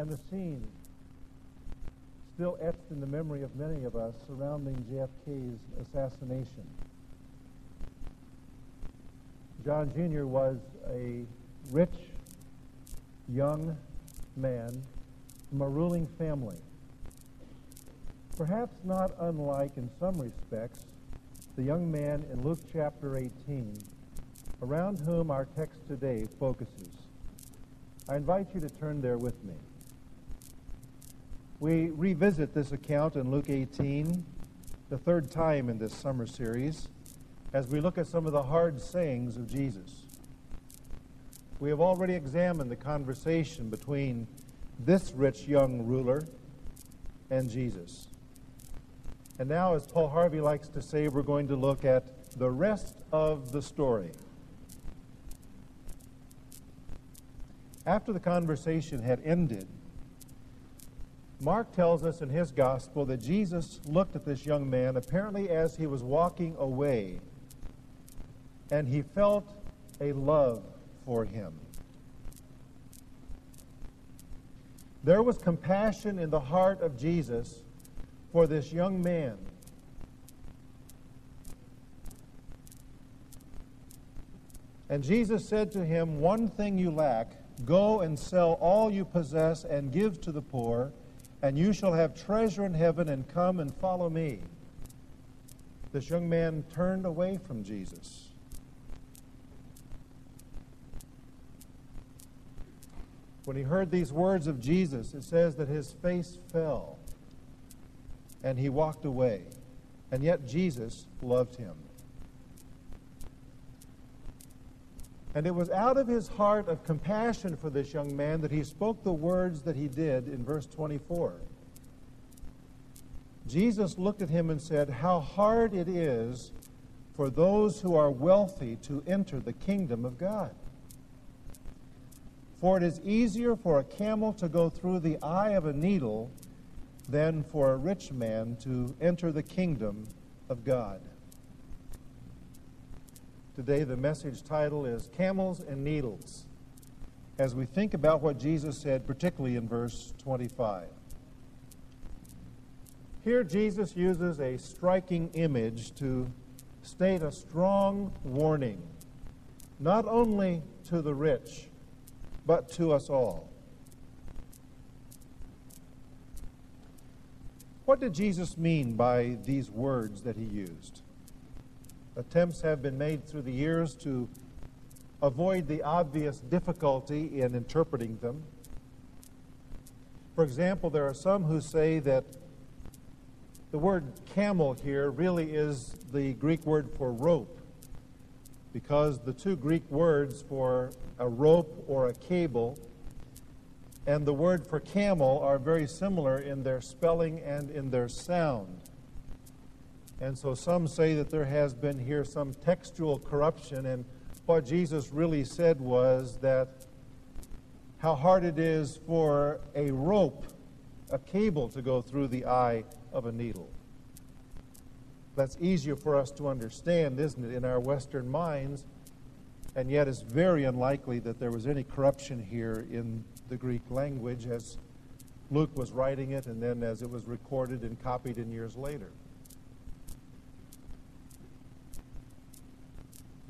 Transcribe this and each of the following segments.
and the scene still etched in the memory of many of us surrounding JFK's assassination. John Jr. was a rich, young man from a ruling family. Perhaps not unlike, in some respects, the young man in Luke chapter 18, around whom our text today focuses. I invite you to turn there with me. We revisit this account in Luke 18, the third time in this summer series, as we look at some of the hard sayings of Jesus. We have already examined the conversation between this rich young ruler and Jesus. And now, as Paul Harvey likes to say, we're going to look at the rest of the story. After the conversation had ended, Mark tells us in his gospel that Jesus looked at this young man apparently as he was walking away, and he felt a love for him. There was compassion in the heart of Jesus for this young man. And Jesus said to him, One thing you lack go and sell all you possess and give to the poor, and you shall have treasure in heaven, and come and follow me. This young man turned away from Jesus. When he heard these words of Jesus, it says that his face fell and he walked away. And yet Jesus loved him. And it was out of his heart of compassion for this young man that he spoke the words that he did in verse 24. Jesus looked at him and said, How hard it is for those who are wealthy to enter the kingdom of God. For it is easier for a camel to go through the eye of a needle than for a rich man to enter the kingdom of God. Today, the message title is Camels and Needles, as we think about what Jesus said, particularly in verse 25. Here, Jesus uses a striking image to state a strong warning, not only to the rich, but to us all. What did Jesus mean by these words that he used? Attempts have been made through the years to avoid the obvious difficulty in interpreting them. For example, there are some who say that the word camel here really is the Greek word for rope, because the two Greek words for a rope or a cable and the word for camel are very similar in their spelling and in their sound. And so some say that there has been here some textual corruption, and what Jesus really said was that how hard it is for a rope, a cable, to go through the eye of a needle. That's easier for us to understand, isn't it, in our Western minds? And yet it's very unlikely that there was any corruption here in the Greek language as Luke was writing it and then as it was recorded and copied in years later.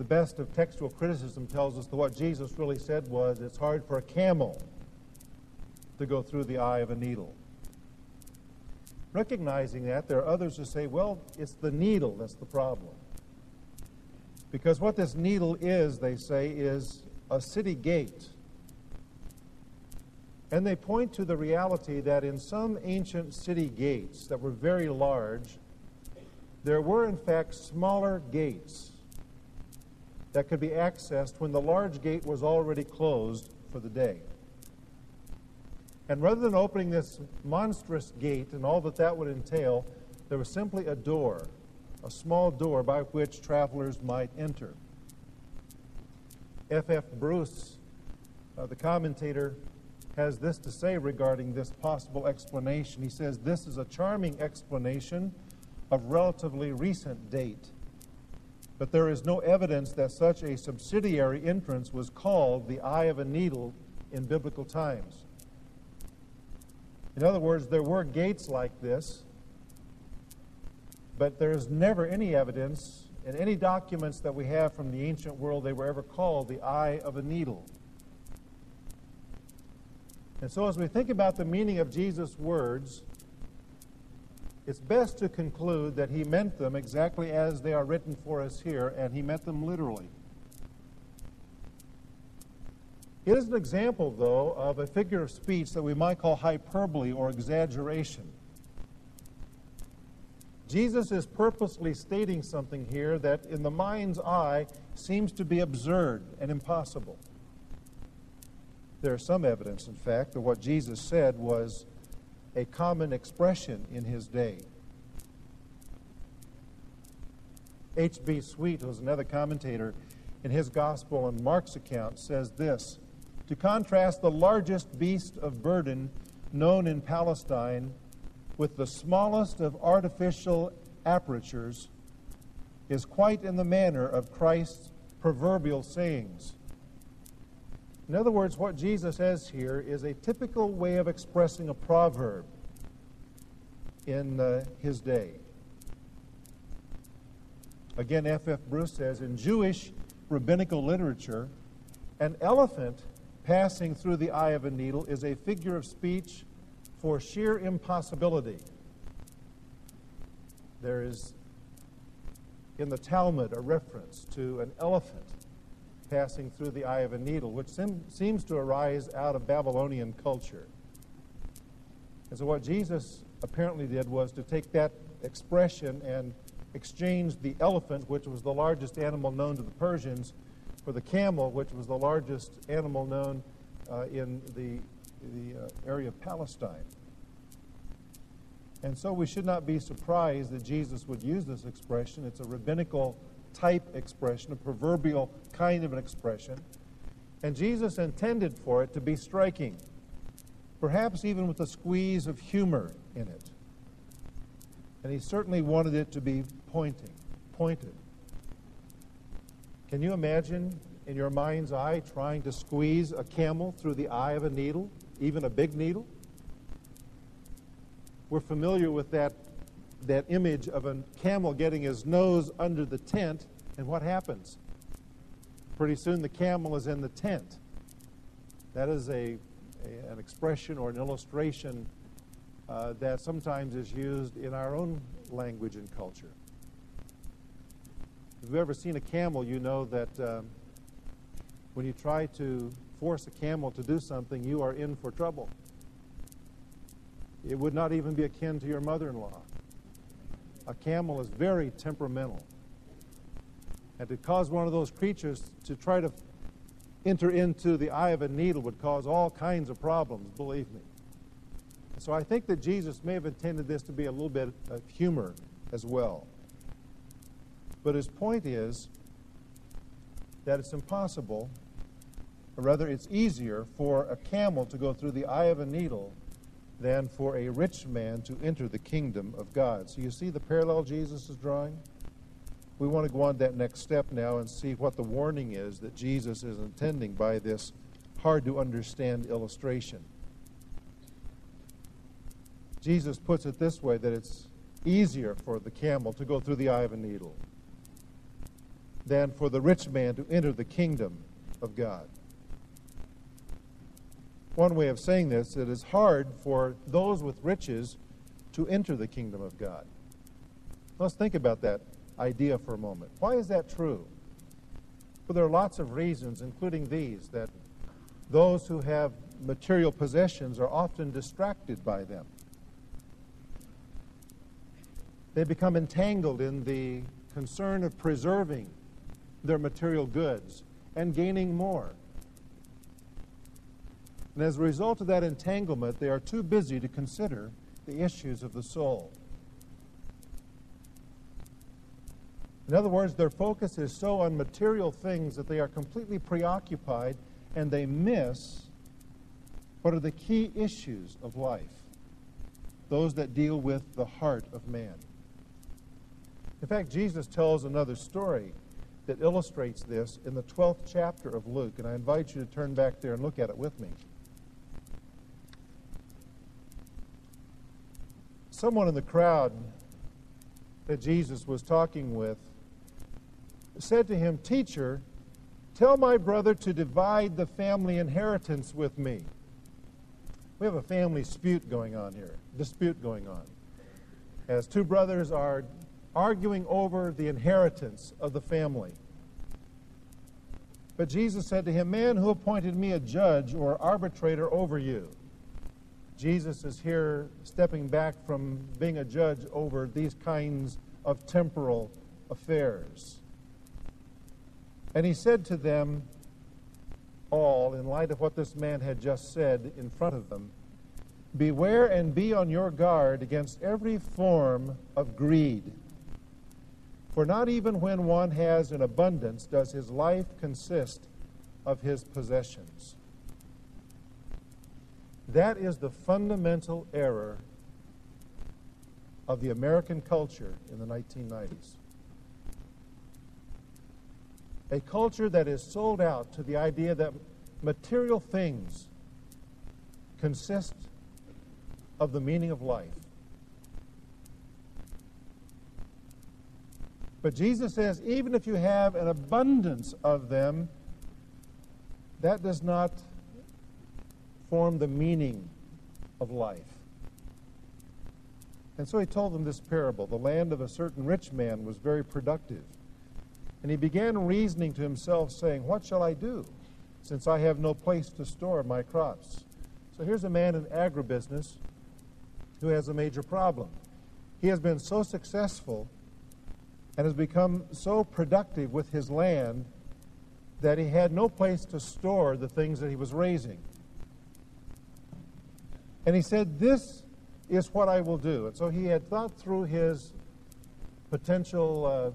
The best of textual criticism tells us that what Jesus really said was it's hard for a camel to go through the eye of a needle. Recognizing that, there are others who say, well, it's the needle that's the problem. Because what this needle is, they say, is a city gate and they point to the reality that in some ancient city gates that were very large, there were in fact smaller gates that could be accessed when the large gate was already closed for the day. And rather than opening this monstrous gate and all that that would entail, there was simply a door, a small door by which travelers might enter. F. F. Bruce, uh, the commentator, has this to say regarding this possible explanation. He says, This is a charming explanation of relatively recent date, but there is no evidence that such a subsidiary entrance was called the eye of a needle in biblical times. In other words, there were gates like this, but there's never any evidence in any documents that we have from the ancient world they were ever called the eye of a needle. And so, as we think about the meaning of Jesus' words, it's best to conclude that he meant them exactly as they are written for us here, and he meant them literally. It is an example, though, of a figure of speech that we might call hyperbole or exaggeration. Jesus is purposely stating something here that, in the mind's eye, seems to be absurd and impossible. There is some evidence, in fact, that what Jesus said was a common expression in his day. H.B. Swete, who's another commentator, in his gospel and Mark's account, says this To contrast the largest beast of burden known in Palestine with the smallest of artificial apertures is quite in the manner of Christ's proverbial sayings. In other words, what Jesus says here is a typical way of expressing a proverb in uh, his day. Again, F. F. Bruce says in Jewish rabbinical literature, an elephant passing through the eye of a needle is a figure of speech for sheer impossibility. There is in the Talmud a reference to an elephant passing through the eye of a needle, which seems to arise out of Babylonian culture. And so, what Jesus apparently did was to take that expression and exchange the elephant, which was the largest animal known to the Persians, for the camel, which was the largest animal known uh, in the, the uh, area of Palestine. And so we should not be surprised that Jesus would use this expression. It's a rabbinical type expression, a proverbial kind of an expression. And Jesus intended for it to be striking, perhaps even with a squeeze of humor in it. And he certainly wanted it to be pointing, pointed. Can you imagine in your mind's eye trying to squeeze a camel through the eye of a needle, even a big needle? We're familiar with that that image of a camel getting his nose under the tent, and what happens? Pretty soon the camel is in the tent. That is a, a an expression or an illustration uh, that sometimes is used in our own language and culture. If you've ever seen a camel, you know that um, when you try to force a camel to do something, you are in for trouble. It would not even be akin to your mother in law a camel is very temperamental. And to cause one of those creatures to try to enter into the eye of a needle would cause all kinds of problems, believe me. So I think that Jesus may have intended this to be a little bit of humor as well. But his point is that it's impossible, or rather, it's easier for a camel to go through the eye of a needle than for a rich man to enter the kingdom of God. So you see the parallel Jesus is drawing? We want to go on to that next step now and see what the warning is that Jesus is intending by this hard to understand illustration. Jesus puts it this way that it's easier for the camel to go through the eye of a needle than for the rich man to enter the kingdom of God one way of saying this, it is hard for those with riches to enter the kingdom of God. Let's think about that idea for a moment. Why is that true? Well, there are lots of reasons, including these, that those who have material possessions are often distracted by them. They become entangled in the concern of preserving their material goods and gaining more. And as a result of that entanglement, they are too busy to consider the issues of the soul. In other words, their focus is so on material things that they are completely preoccupied and they miss what are the key issues of life, those that deal with the heart of man. In fact, Jesus tells another story that illustrates this in the 12th chapter of Luke, and I invite you to turn back there and look at it with me. Someone in the crowd that Jesus was talking with said to him, Teacher, tell my brother to divide the family inheritance with me. We have a family dispute going on here, dispute going on. As two brothers are arguing over the inheritance of the family. But Jesus said to him, Man, who appointed me a judge or arbitrator over you? Jesus is here stepping back from being a judge over these kinds of temporal affairs. And he said to them all, in light of what this man had just said in front of them, Beware and be on your guard against every form of greed. For not even when one has an abundance does his life consist of his possessions. That is the fundamental error of the American culture in the 1990s. A culture that is sold out to the idea that material things consist of the meaning of life. But Jesus says, even if you have an abundance of them, that does not form the meaning of life. And so he told them this parable. The land of a certain rich man was very productive. And he began reasoning to himself, saying, What shall I do, since I have no place to store my crops? So here's a man in agribusiness who has a major problem. He has been so successful and has become so productive with his land that he had no place to store the things that he was raising. And he said, This is what I will do. And so he had thought through his potential uh,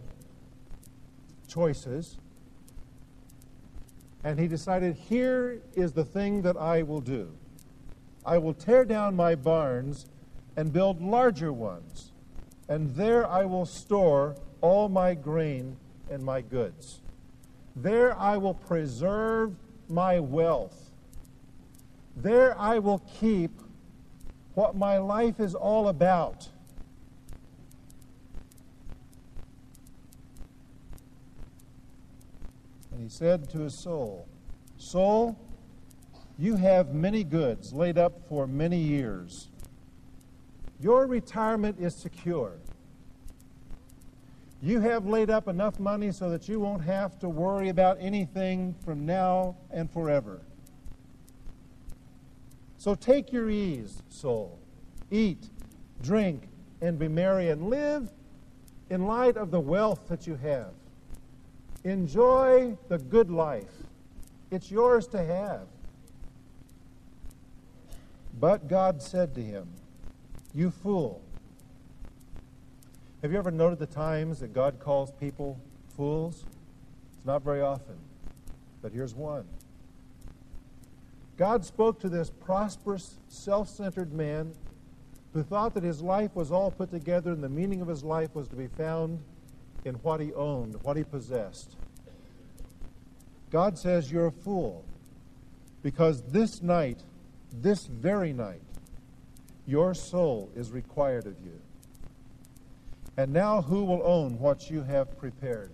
choices. And he decided, Here is the thing that I will do I will tear down my barns and build larger ones, and there I will store all my grain and my goods. There I will preserve my wealth. There I will keep what my life is all about. And he said to his soul, Soul, you have many goods laid up for many years. Your retirement is secure. You have laid up enough money so that you won't have to worry about anything from now and forever. So take your ease, soul. Eat, drink, and be merry, and live in light of the wealth that you have. Enjoy the good life. It's yours to have. But God said to him, You fool. Have you ever noted the times that God calls people fools? It's not very often, but here's one. God spoke to this prosperous, self centered man who thought that his life was all put together and the meaning of his life was to be found in what he owned, what he possessed. God says, You're a fool because this night, this very night, your soul is required of you. And now who will own what you have prepared?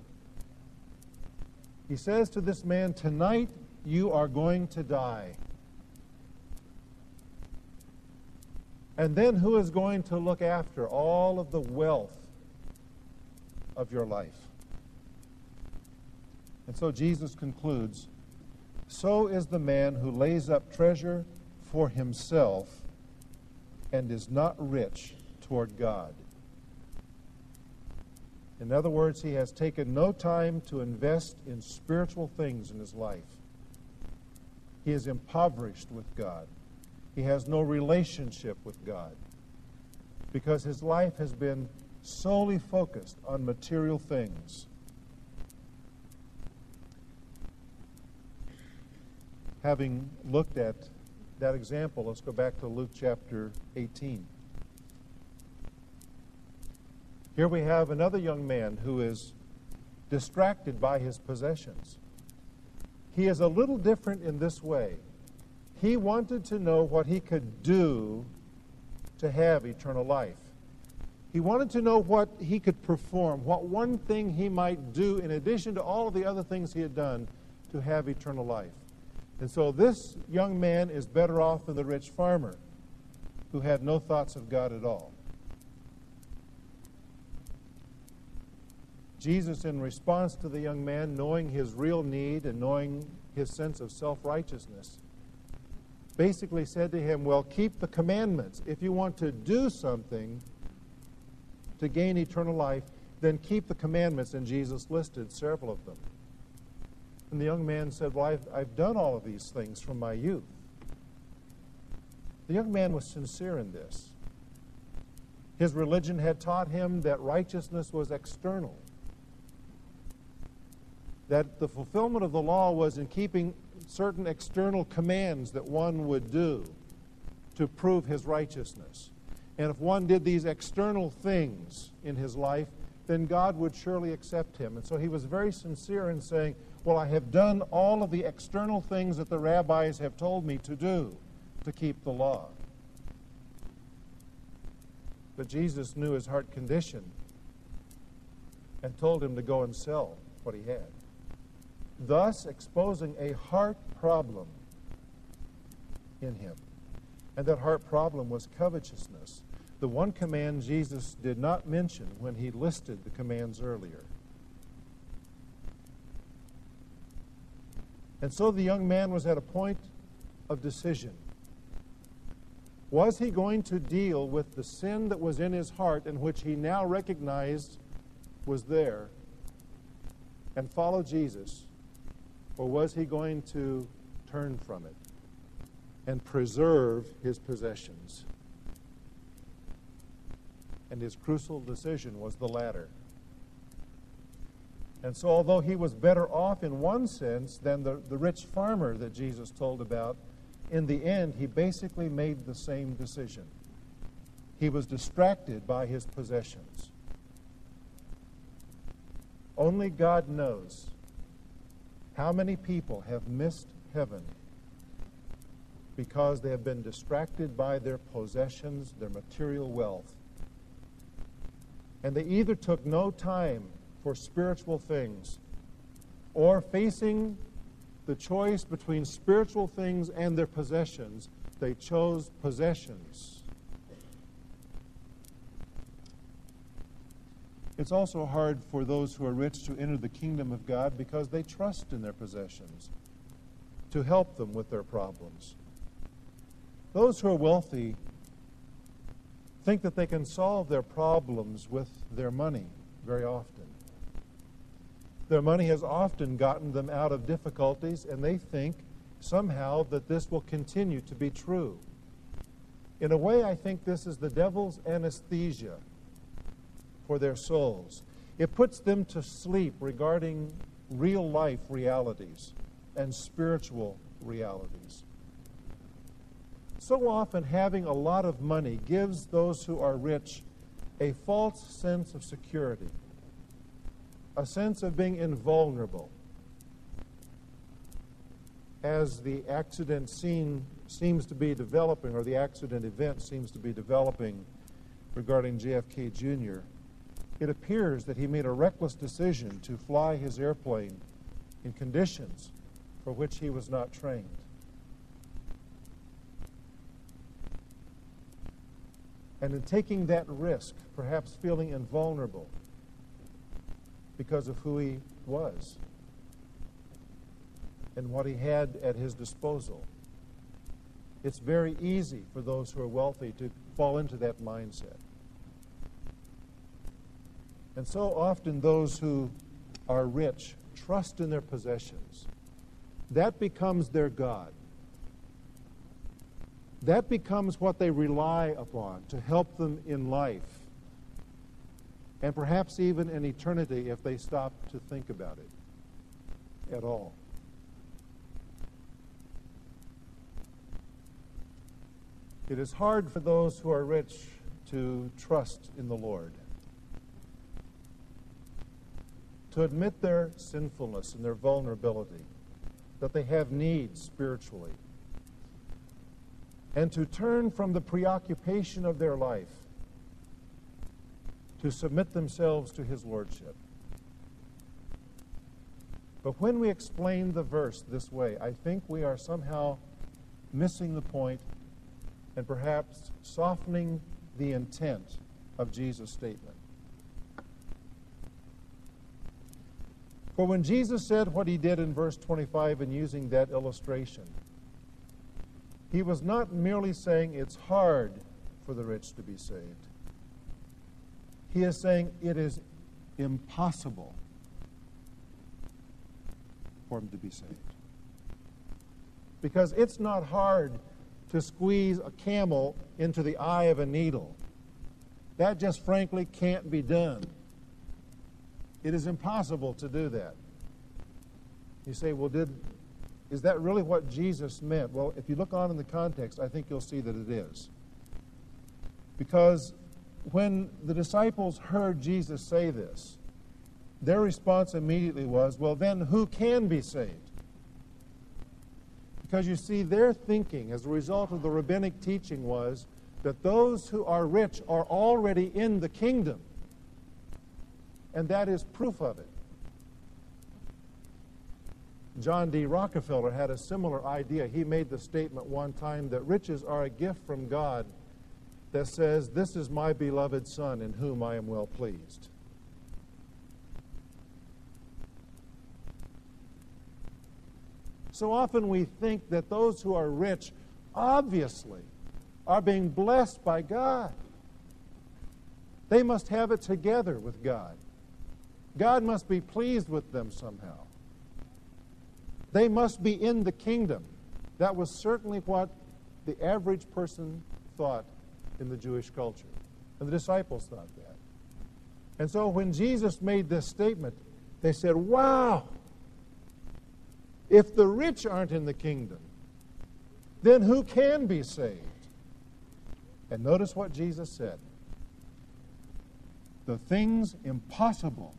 He says to this man, Tonight you are going to die. And then who is going to look after all of the wealth of your life? And so Jesus concludes So is the man who lays up treasure for himself and is not rich toward God. In other words, he has taken no time to invest in spiritual things in his life. He is impoverished with God. He has no relationship with God because his life has been solely focused on material things. Having looked at that example, let's go back to Luke chapter 18. Here we have another young man who is distracted by his possessions. He is a little different in this way. He wanted to know what he could do to have eternal life. He wanted to know what he could perform, what one thing he might do in addition to all of the other things he had done to have eternal life. And so this young man is better off than the rich farmer who had no thoughts of God at all. Jesus, in response to the young man, knowing his real need and knowing his sense of self righteousness, basically said to him, Well, keep the commandments. If you want to do something, to gain eternal life, then keep the commandments. And Jesus listed several of them. And the young man said, Well, I've, I've done all of these things from my youth. The young man was sincere in this. His religion had taught him that righteousness was external, that the fulfillment of the law was in keeping certain external commands that one would do to prove his righteousness. And if one did these external things in his life, then God would surely accept him. And so he was very sincere in saying, Well, I have done all of the external things that the rabbis have told me to do to keep the law. But Jesus knew his heart condition and told him to go and sell what he had, thus exposing a heart problem in him. And that heart problem was covetousness the one command Jesus did not mention when he listed the commands earlier. And so the young man was at a point of decision. Was he going to deal with the sin that was in his heart and which he now recognized was there and follow Jesus? Or was he going to turn from it and preserve his possessions? and his crucial decision was the latter. And so, although he was better off in one sense than the, the rich farmer that Jesus told about, in the end, he basically made the same decision. He was distracted by his possessions. Only God knows how many people have missed heaven because they have been distracted by their possessions, their material wealth, and they either took no time for spiritual things or facing the choice between spiritual things and their possessions, they chose possessions. It's also hard for those who are rich to enter the kingdom of God because they trust in their possessions to help them with their problems. Those who are wealthy think that they can solve their problems with their money very often. Their money has often gotten them out of difficulties, and they think somehow that this will continue to be true. In a way, I think this is the devil's anesthesia for their souls. It puts them to sleep regarding real life realities and spiritual realities. So often, having a lot of money gives those who are rich a false sense of security, a sense of being invulnerable. As the accident scene seems to be developing, or the accident event seems to be developing regarding JFK Jr., it appears that he made a reckless decision to fly his airplane in conditions for which he was not trained. And in taking that risk, perhaps feeling invulnerable because of who he was and what he had at his disposal. It's very easy for those who are wealthy to fall into that mindset. And so often, those who are rich trust in their possessions. That becomes their God. That becomes what they rely upon to help them in life and perhaps even in eternity if they stop to think about it at all. It is hard for those who are rich to trust in the Lord, to admit their sinfulness and their vulnerability, that they have needs spiritually and to turn from the preoccupation of their life to submit themselves to his lordship. But when we explain the verse this way, I think we are somehow missing the point and perhaps softening the intent of Jesus' statement. For when Jesus said what he did in verse 25 and using that illustration, he was not merely saying it's hard for the rich to be saved. He is saying it is impossible for him to be saved. Because it's not hard to squeeze a camel into the eye of a needle. That just frankly can't be done. It is impossible to do that. You say, well, did is that really what Jesus meant? Well, if you look on in the context, I think you'll see that it is. Because when the disciples heard Jesus say this, their response immediately was, well, then who can be saved? Because you see, their thinking as a result of the rabbinic teaching was that those who are rich are already in the kingdom. And that is proof of it. John D. Rockefeller had a similar idea. He made the statement one time that riches are a gift from God that says, This is my beloved Son in whom I am well pleased. So often we think that those who are rich obviously are being blessed by God. They must have it together with God. God must be pleased with them somehow. They must be in the kingdom. That was certainly what the average person thought in the Jewish culture. And the disciples thought that. And so when Jesus made this statement, they said, Wow, if the rich aren't in the kingdom, then who can be saved? And notice what Jesus said the things impossible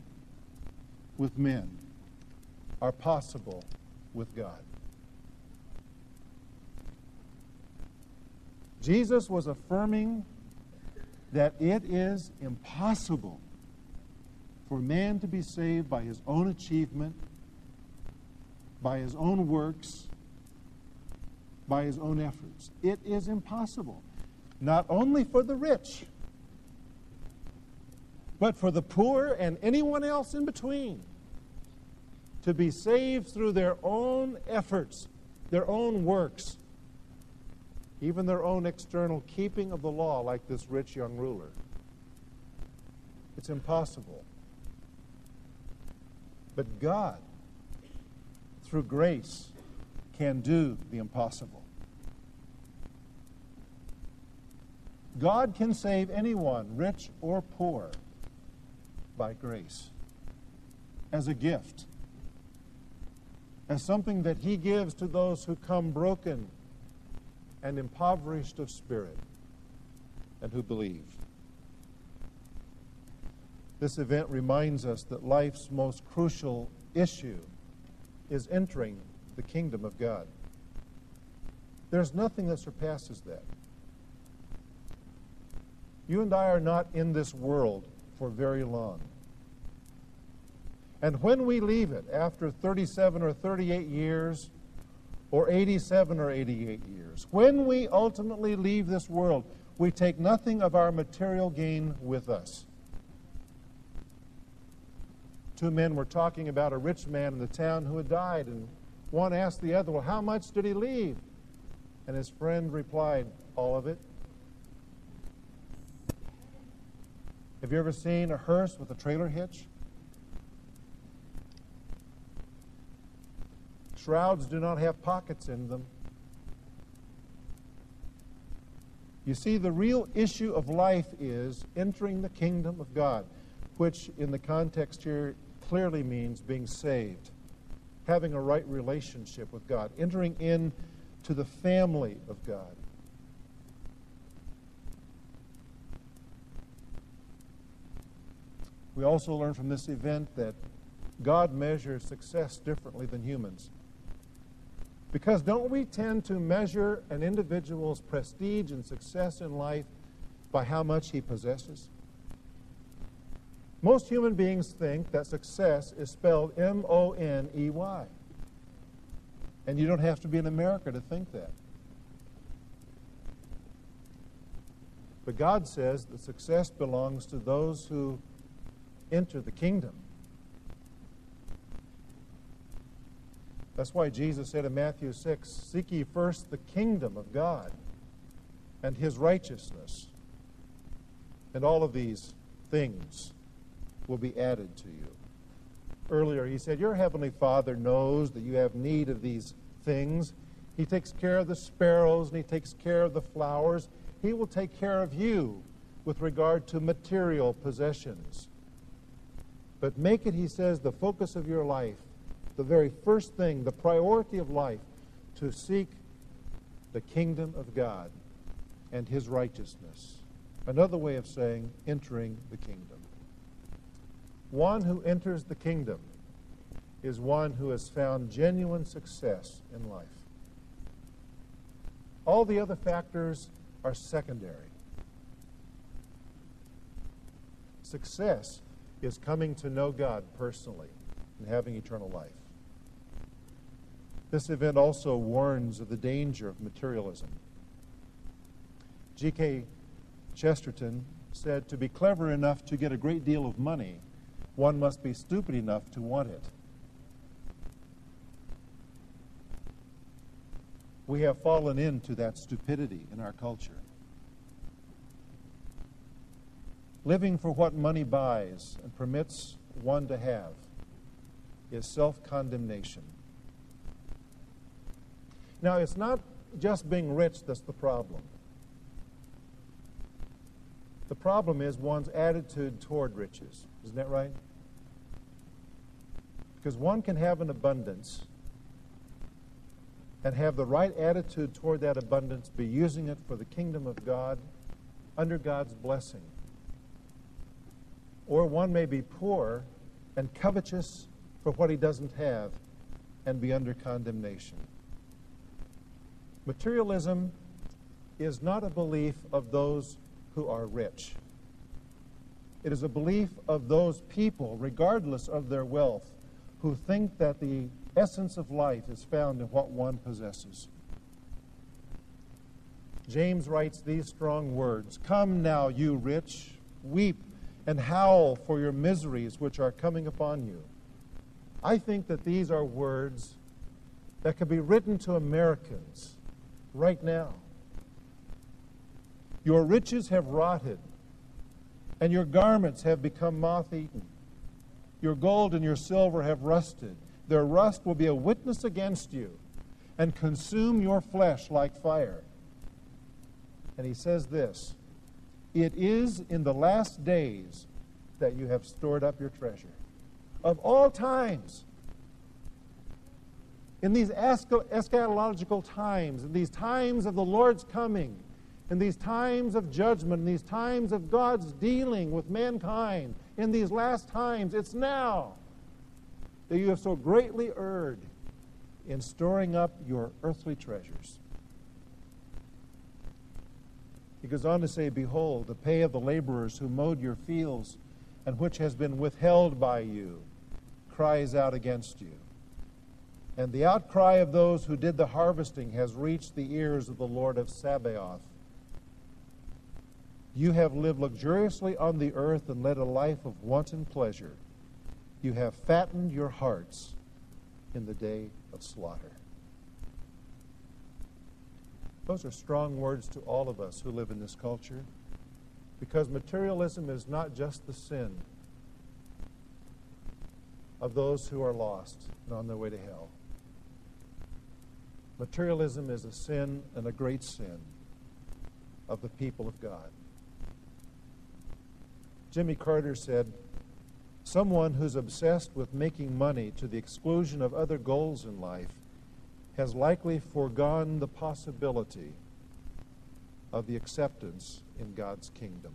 with men are possible with God. Jesus was affirming that it is impossible for man to be saved by his own achievement, by his own works, by his own efforts. It is impossible. Not only for the rich, but for the poor and anyone else in between to be saved through their own efforts, their own works, even their own external keeping of the law, like this rich young ruler. It's impossible. But God, through grace, can do the impossible. God can save anyone, rich or poor, by grace, as a gift as something that He gives to those who come broken and impoverished of spirit and who believe. This event reminds us that life's most crucial issue is entering the kingdom of God. There's nothing that surpasses that. You and I are not in this world for very long. And when we leave it after 37 or 38 years, or 87 or 88 years, when we ultimately leave this world, we take nothing of our material gain with us. Two men were talking about a rich man in the town who had died, and one asked the other, Well, how much did he leave? And his friend replied, All of it. Have you ever seen a hearse with a trailer hitch? Shrouds do not have pockets in them. You see, the real issue of life is entering the kingdom of God, which in the context here clearly means being saved, having a right relationship with God, entering into the family of God. We also learn from this event that God measures success differently than humans. Because don't we tend to measure an individual's prestige and success in life by how much he possesses? Most human beings think that success is spelled M O N E Y. And you don't have to be in America to think that. But God says that success belongs to those who enter the kingdom. That's why Jesus said in Matthew 6 Seek ye first the kingdom of God and his righteousness, and all of these things will be added to you. Earlier, he said, Your heavenly Father knows that you have need of these things. He takes care of the sparrows and he takes care of the flowers. He will take care of you with regard to material possessions. But make it, he says, the focus of your life, the very first thing, the priority of life, to seek the kingdom of God and his righteousness. Another way of saying entering the kingdom. One who enters the kingdom is one who has found genuine success in life. All the other factors are secondary. Success is coming to know God personally and having eternal life. This event also warns of the danger of materialism. G.K. Chesterton said, To be clever enough to get a great deal of money, one must be stupid enough to want it. We have fallen into that stupidity in our culture. Living for what money buys and permits one to have is self condemnation. Now, it's not just being rich that's the problem. The problem is one's attitude toward riches. Isn't that right? Because one can have an abundance and have the right attitude toward that abundance, be using it for the kingdom of God under God's blessing. Or one may be poor and covetous for what he doesn't have and be under condemnation. Materialism is not a belief of those who are rich. It is a belief of those people, regardless of their wealth, who think that the essence of life is found in what one possesses. James writes these strong words Come now, you rich, weep and howl for your miseries which are coming upon you. I think that these are words that could be written to Americans right now. Your riches have rotted, and your garments have become moth eaten. Your gold and your silver have rusted. Their rust will be a witness against you and consume your flesh like fire. And he says this It is in the last days that you have stored up your treasure. Of all times, in these eschatological times, in these times of the Lord's coming, in these times of judgment, in these times of God's dealing with mankind, in these last times, it's now that you have so greatly erred in storing up your earthly treasures. He goes on to say, Behold, the pay of the laborers who mowed your fields and which has been withheld by you cries out against you. And the outcry of those who did the harvesting has reached the ears of the Lord of Sabaoth. You have lived luxuriously on the earth and led a life of wanton pleasure. You have fattened your hearts in the day of slaughter. Those are strong words to all of us who live in this culture because materialism is not just the sin of those who are lost and on their way to hell. Materialism is a sin and a great sin of the people of God. Jimmy Carter said, Someone who's obsessed with making money to the exclusion of other goals in life has likely foregone the possibility of the acceptance in God's kingdom.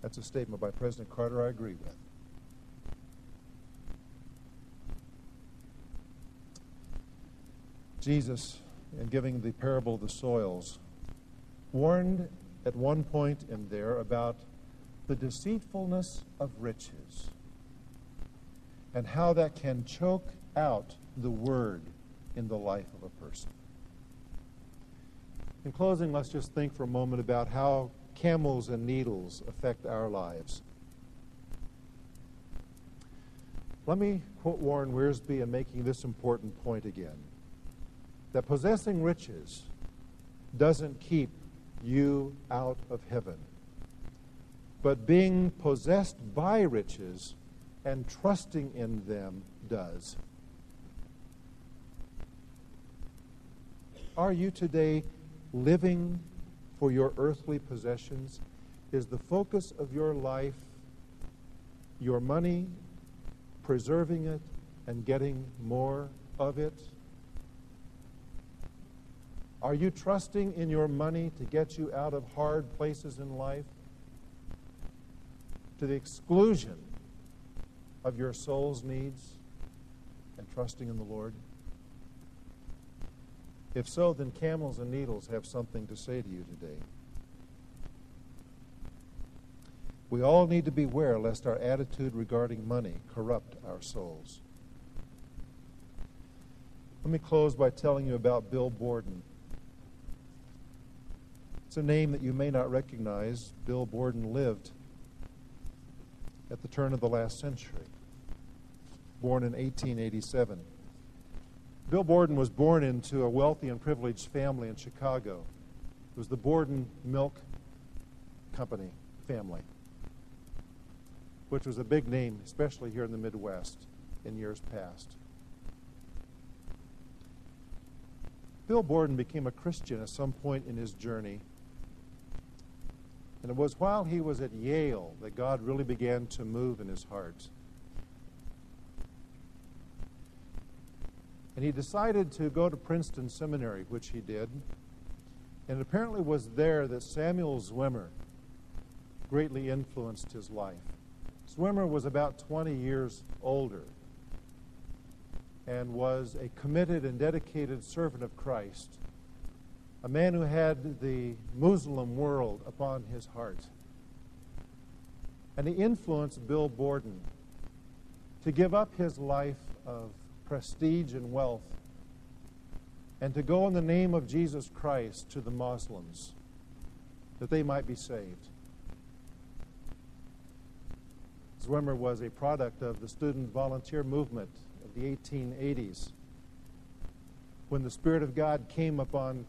That's a statement by President Carter I agree with. Jesus, in giving the parable of the soils, warned at one point in there about the deceitfulness of riches and how that can choke out the word in the life of a person. In closing, let's just think for a moment about how camels and needles affect our lives. Let me quote Warren Wiersbe in making this important point again that possessing riches doesn't keep you out of heaven, but being possessed by riches and trusting in them does. Are you today living for your earthly possessions? Is the focus of your life your money, preserving it, and getting more of it? Are you trusting in your money to get you out of hard places in life to the exclusion of your soul's needs and trusting in the Lord? If so, then camels and needles have something to say to you today. We all need to beware lest our attitude regarding money corrupt our souls. Let me close by telling you about Bill Borden. It's a name that you may not recognize. Bill Borden lived at the turn of the last century, born in 1887. Bill Borden was born into a wealthy and privileged family in Chicago. It was the Borden Milk Company family, which was a big name, especially here in the Midwest in years past. Bill Borden became a Christian at some point in his journey. And it was while he was at Yale that God really began to move in his heart. And he decided to go to Princeton Seminary, which he did. And it apparently was there that Samuel Zwemer greatly influenced his life. Zwemer was about 20 years older and was a committed and dedicated servant of Christ, a man who had the Muslim world upon his heart. And he influenced Bill Borden to give up his life of prestige and wealth, and to go in the name of Jesus Christ to the Muslims that they might be saved. Zwemer was a product of the student volunteer movement of the 1880s when the Spirit of God came upon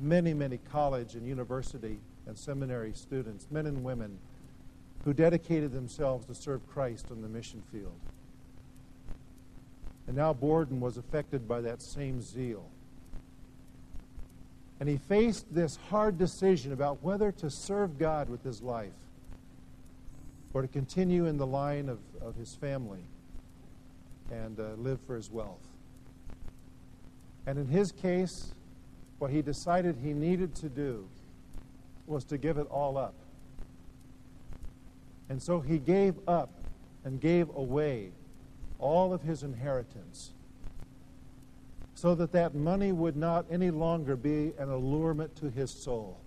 many, many college and university and seminary students, men and women, who dedicated themselves to serve Christ on the mission field. And now Borden was affected by that same zeal. And he faced this hard decision about whether to serve God with his life or to continue in the line of, of his family and uh, live for his wealth. And in his case, what he decided he needed to do was to give it all up. And so he gave up and gave away all of his inheritance so that that money would not any longer be an allurement to his soul.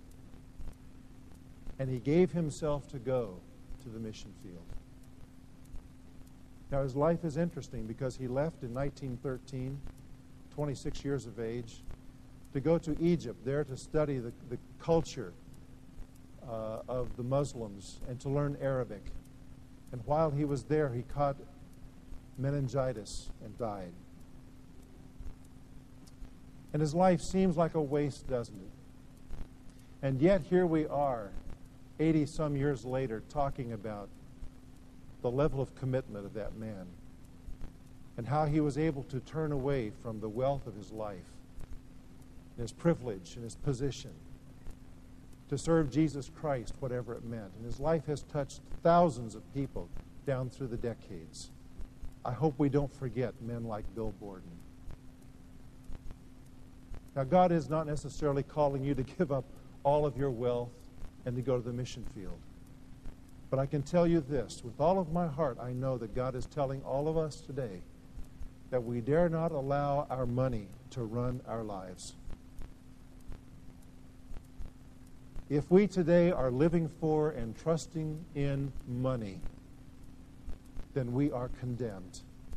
And he gave himself to go to the mission field. Now, his life is interesting because he left in 1913, 26 years of age, to go to Egypt, there to study the, the culture uh, of the Muslims and to learn Arabic. And while he was there, he caught meningitis and died. And his life seems like a waste, doesn't it? And yet here we are, 80 some years later, talking about the level of commitment of that man and how he was able to turn away from the wealth of his life, and his privilege, and his position to serve Jesus Christ, whatever it meant. And his life has touched thousands of people down through the decades. I hope we don't forget men like Bill Borden. Now, God is not necessarily calling you to give up all of your wealth and to go to the mission field. But I can tell you this with all of my heart, I know that God is telling all of us today that we dare not allow our money to run our lives. If we today are living for and trusting in money, then we are condemned.